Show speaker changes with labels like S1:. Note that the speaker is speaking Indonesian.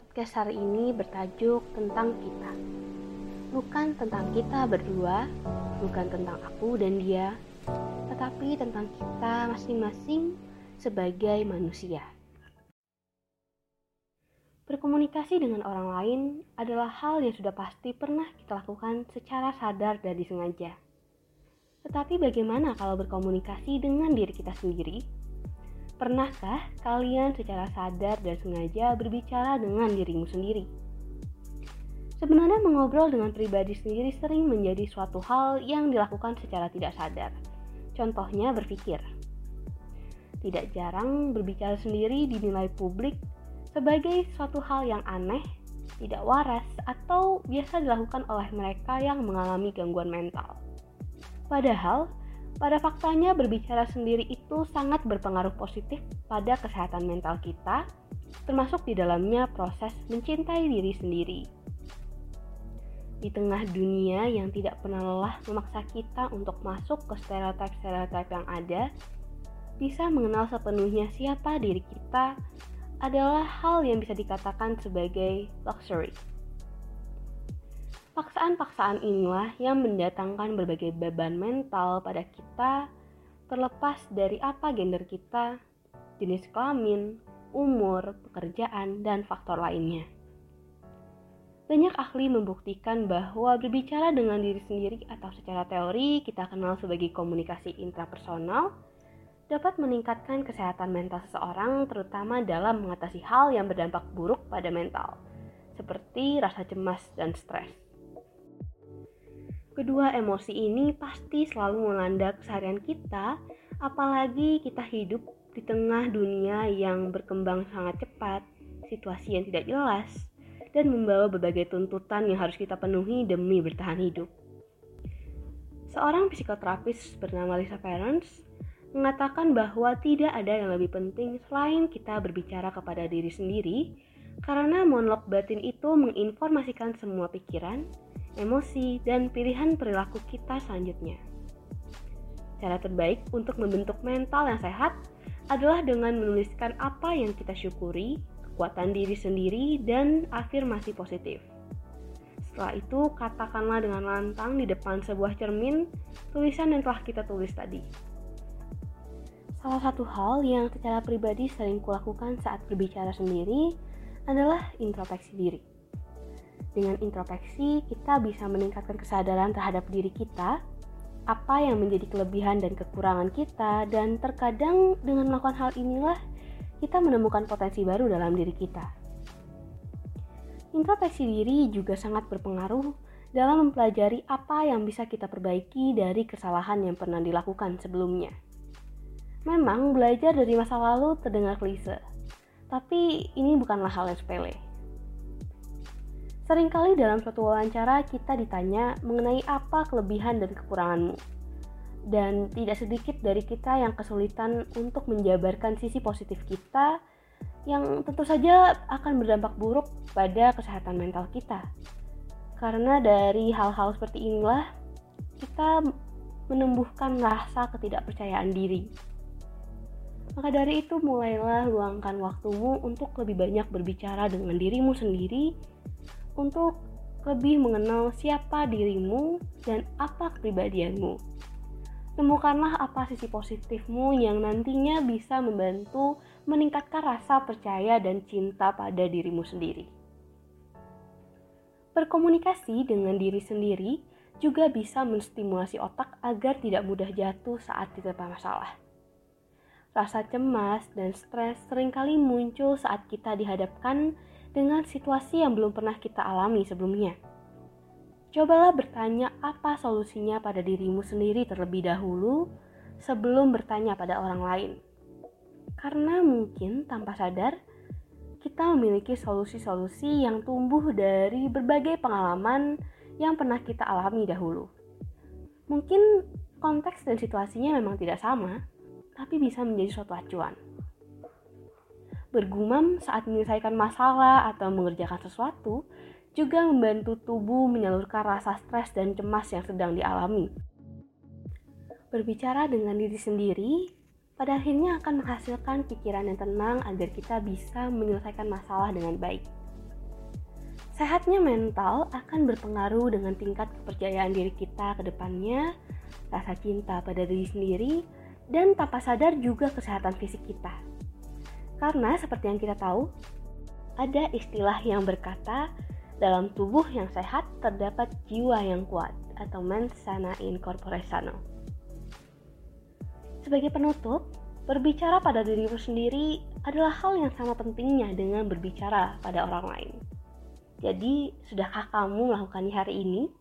S1: Podcast hari ini bertajuk tentang kita. Bukan tentang kita berdua, bukan tentang aku dan dia, tetapi tentang kita masing-masing sebagai manusia. Berkomunikasi dengan orang lain adalah hal yang sudah pasti pernah kita lakukan secara sadar dan disengaja. Tetapi bagaimana kalau berkomunikasi dengan diri kita sendiri? Pernahkah kalian secara sadar dan sengaja berbicara dengan dirimu sendiri? Sebenarnya mengobrol dengan pribadi sendiri sering menjadi suatu hal yang dilakukan secara tidak sadar. Contohnya berpikir. Tidak jarang berbicara sendiri dinilai publik sebagai suatu hal yang aneh, tidak waras, atau biasa dilakukan oleh mereka yang mengalami gangguan mental. Padahal, pada faktanya, berbicara sendiri itu sangat berpengaruh positif pada kesehatan mental kita, termasuk di dalamnya proses mencintai diri sendiri. Di tengah dunia yang tidak pernah lelah memaksa kita untuk masuk ke stereotip-stereotip yang ada, bisa mengenal sepenuhnya siapa diri kita adalah hal yang bisa dikatakan sebagai luxury. Paksaan-paksaan inilah yang mendatangkan berbagai beban mental pada kita terlepas dari apa gender kita, jenis kelamin, umur, pekerjaan, dan faktor lainnya. Banyak ahli membuktikan bahwa berbicara dengan diri sendiri atau secara teori kita kenal sebagai komunikasi intrapersonal dapat meningkatkan kesehatan mental seseorang terutama dalam mengatasi hal yang berdampak buruk pada mental, seperti rasa cemas dan stres. Kedua emosi ini pasti selalu melanda keseharian kita, apalagi kita hidup di tengah dunia yang berkembang sangat cepat, situasi yang tidak jelas, dan membawa berbagai tuntutan yang harus kita penuhi demi bertahan hidup. Seorang psikoterapis bernama Lisa Parents mengatakan bahwa tidak ada yang lebih penting selain kita berbicara kepada diri sendiri, karena monolog batin itu menginformasikan semua pikiran, emosi, dan pilihan perilaku kita selanjutnya. Cara terbaik untuk membentuk mental yang sehat adalah dengan menuliskan apa yang kita syukuri, kekuatan diri sendiri, dan afirmasi positif. Setelah itu, katakanlah dengan lantang di depan sebuah cermin tulisan yang telah kita tulis tadi. Salah satu hal yang secara pribadi sering kulakukan saat berbicara sendiri adalah introspeksi diri. Dengan introspeksi, kita bisa meningkatkan kesadaran terhadap diri kita, apa yang menjadi kelebihan dan kekurangan kita, dan terkadang dengan melakukan hal inilah kita menemukan potensi baru dalam diri kita. Introspeksi diri juga sangat berpengaruh dalam mempelajari apa yang bisa kita perbaiki dari kesalahan yang pernah dilakukan sebelumnya. Memang belajar dari masa lalu terdengar klise, tapi ini bukanlah hal yang sepele. Seringkali dalam suatu wawancara kita ditanya mengenai apa kelebihan dan kekuranganmu. Dan tidak sedikit dari kita yang kesulitan untuk menjabarkan sisi positif kita yang tentu saja akan berdampak buruk pada kesehatan mental kita. Karena dari hal-hal seperti inilah kita menumbuhkan rasa ketidakpercayaan diri. Maka dari itu mulailah luangkan waktumu untuk lebih banyak berbicara dengan dirimu sendiri untuk lebih mengenal siapa dirimu dan apa kepribadianmu. Temukanlah apa sisi positifmu yang nantinya bisa membantu meningkatkan rasa percaya dan cinta pada dirimu sendiri. Berkomunikasi dengan diri sendiri juga bisa menstimulasi otak agar tidak mudah jatuh saat diterpa masalah. Rasa cemas dan stres sering kali muncul saat kita dihadapkan dengan situasi yang belum pernah kita alami sebelumnya. Cobalah bertanya apa solusinya pada dirimu sendiri terlebih dahulu sebelum bertanya pada orang lain. Karena mungkin tanpa sadar, kita memiliki solusi-solusi yang tumbuh dari berbagai pengalaman yang pernah kita alami dahulu. Mungkin konteks dan situasinya memang tidak sama, tapi bisa menjadi suatu acuan bergumam saat menyelesaikan masalah atau mengerjakan sesuatu juga membantu tubuh menyalurkan rasa stres dan cemas yang sedang dialami. Berbicara dengan diri sendiri pada akhirnya akan menghasilkan pikiran yang tenang agar kita bisa menyelesaikan masalah dengan baik. Sehatnya mental akan berpengaruh dengan tingkat kepercayaan diri kita ke depannya, rasa cinta pada diri sendiri, dan tanpa sadar juga kesehatan fisik kita. Karena seperti yang kita tahu, ada istilah yang berkata, dalam tubuh yang sehat terdapat jiwa yang kuat atau mens sana in corpore sano. Sebagai penutup, berbicara pada dirimu sendiri adalah hal yang sama pentingnya dengan berbicara pada orang lain. Jadi, sudahkah kamu melakukannya hari ini?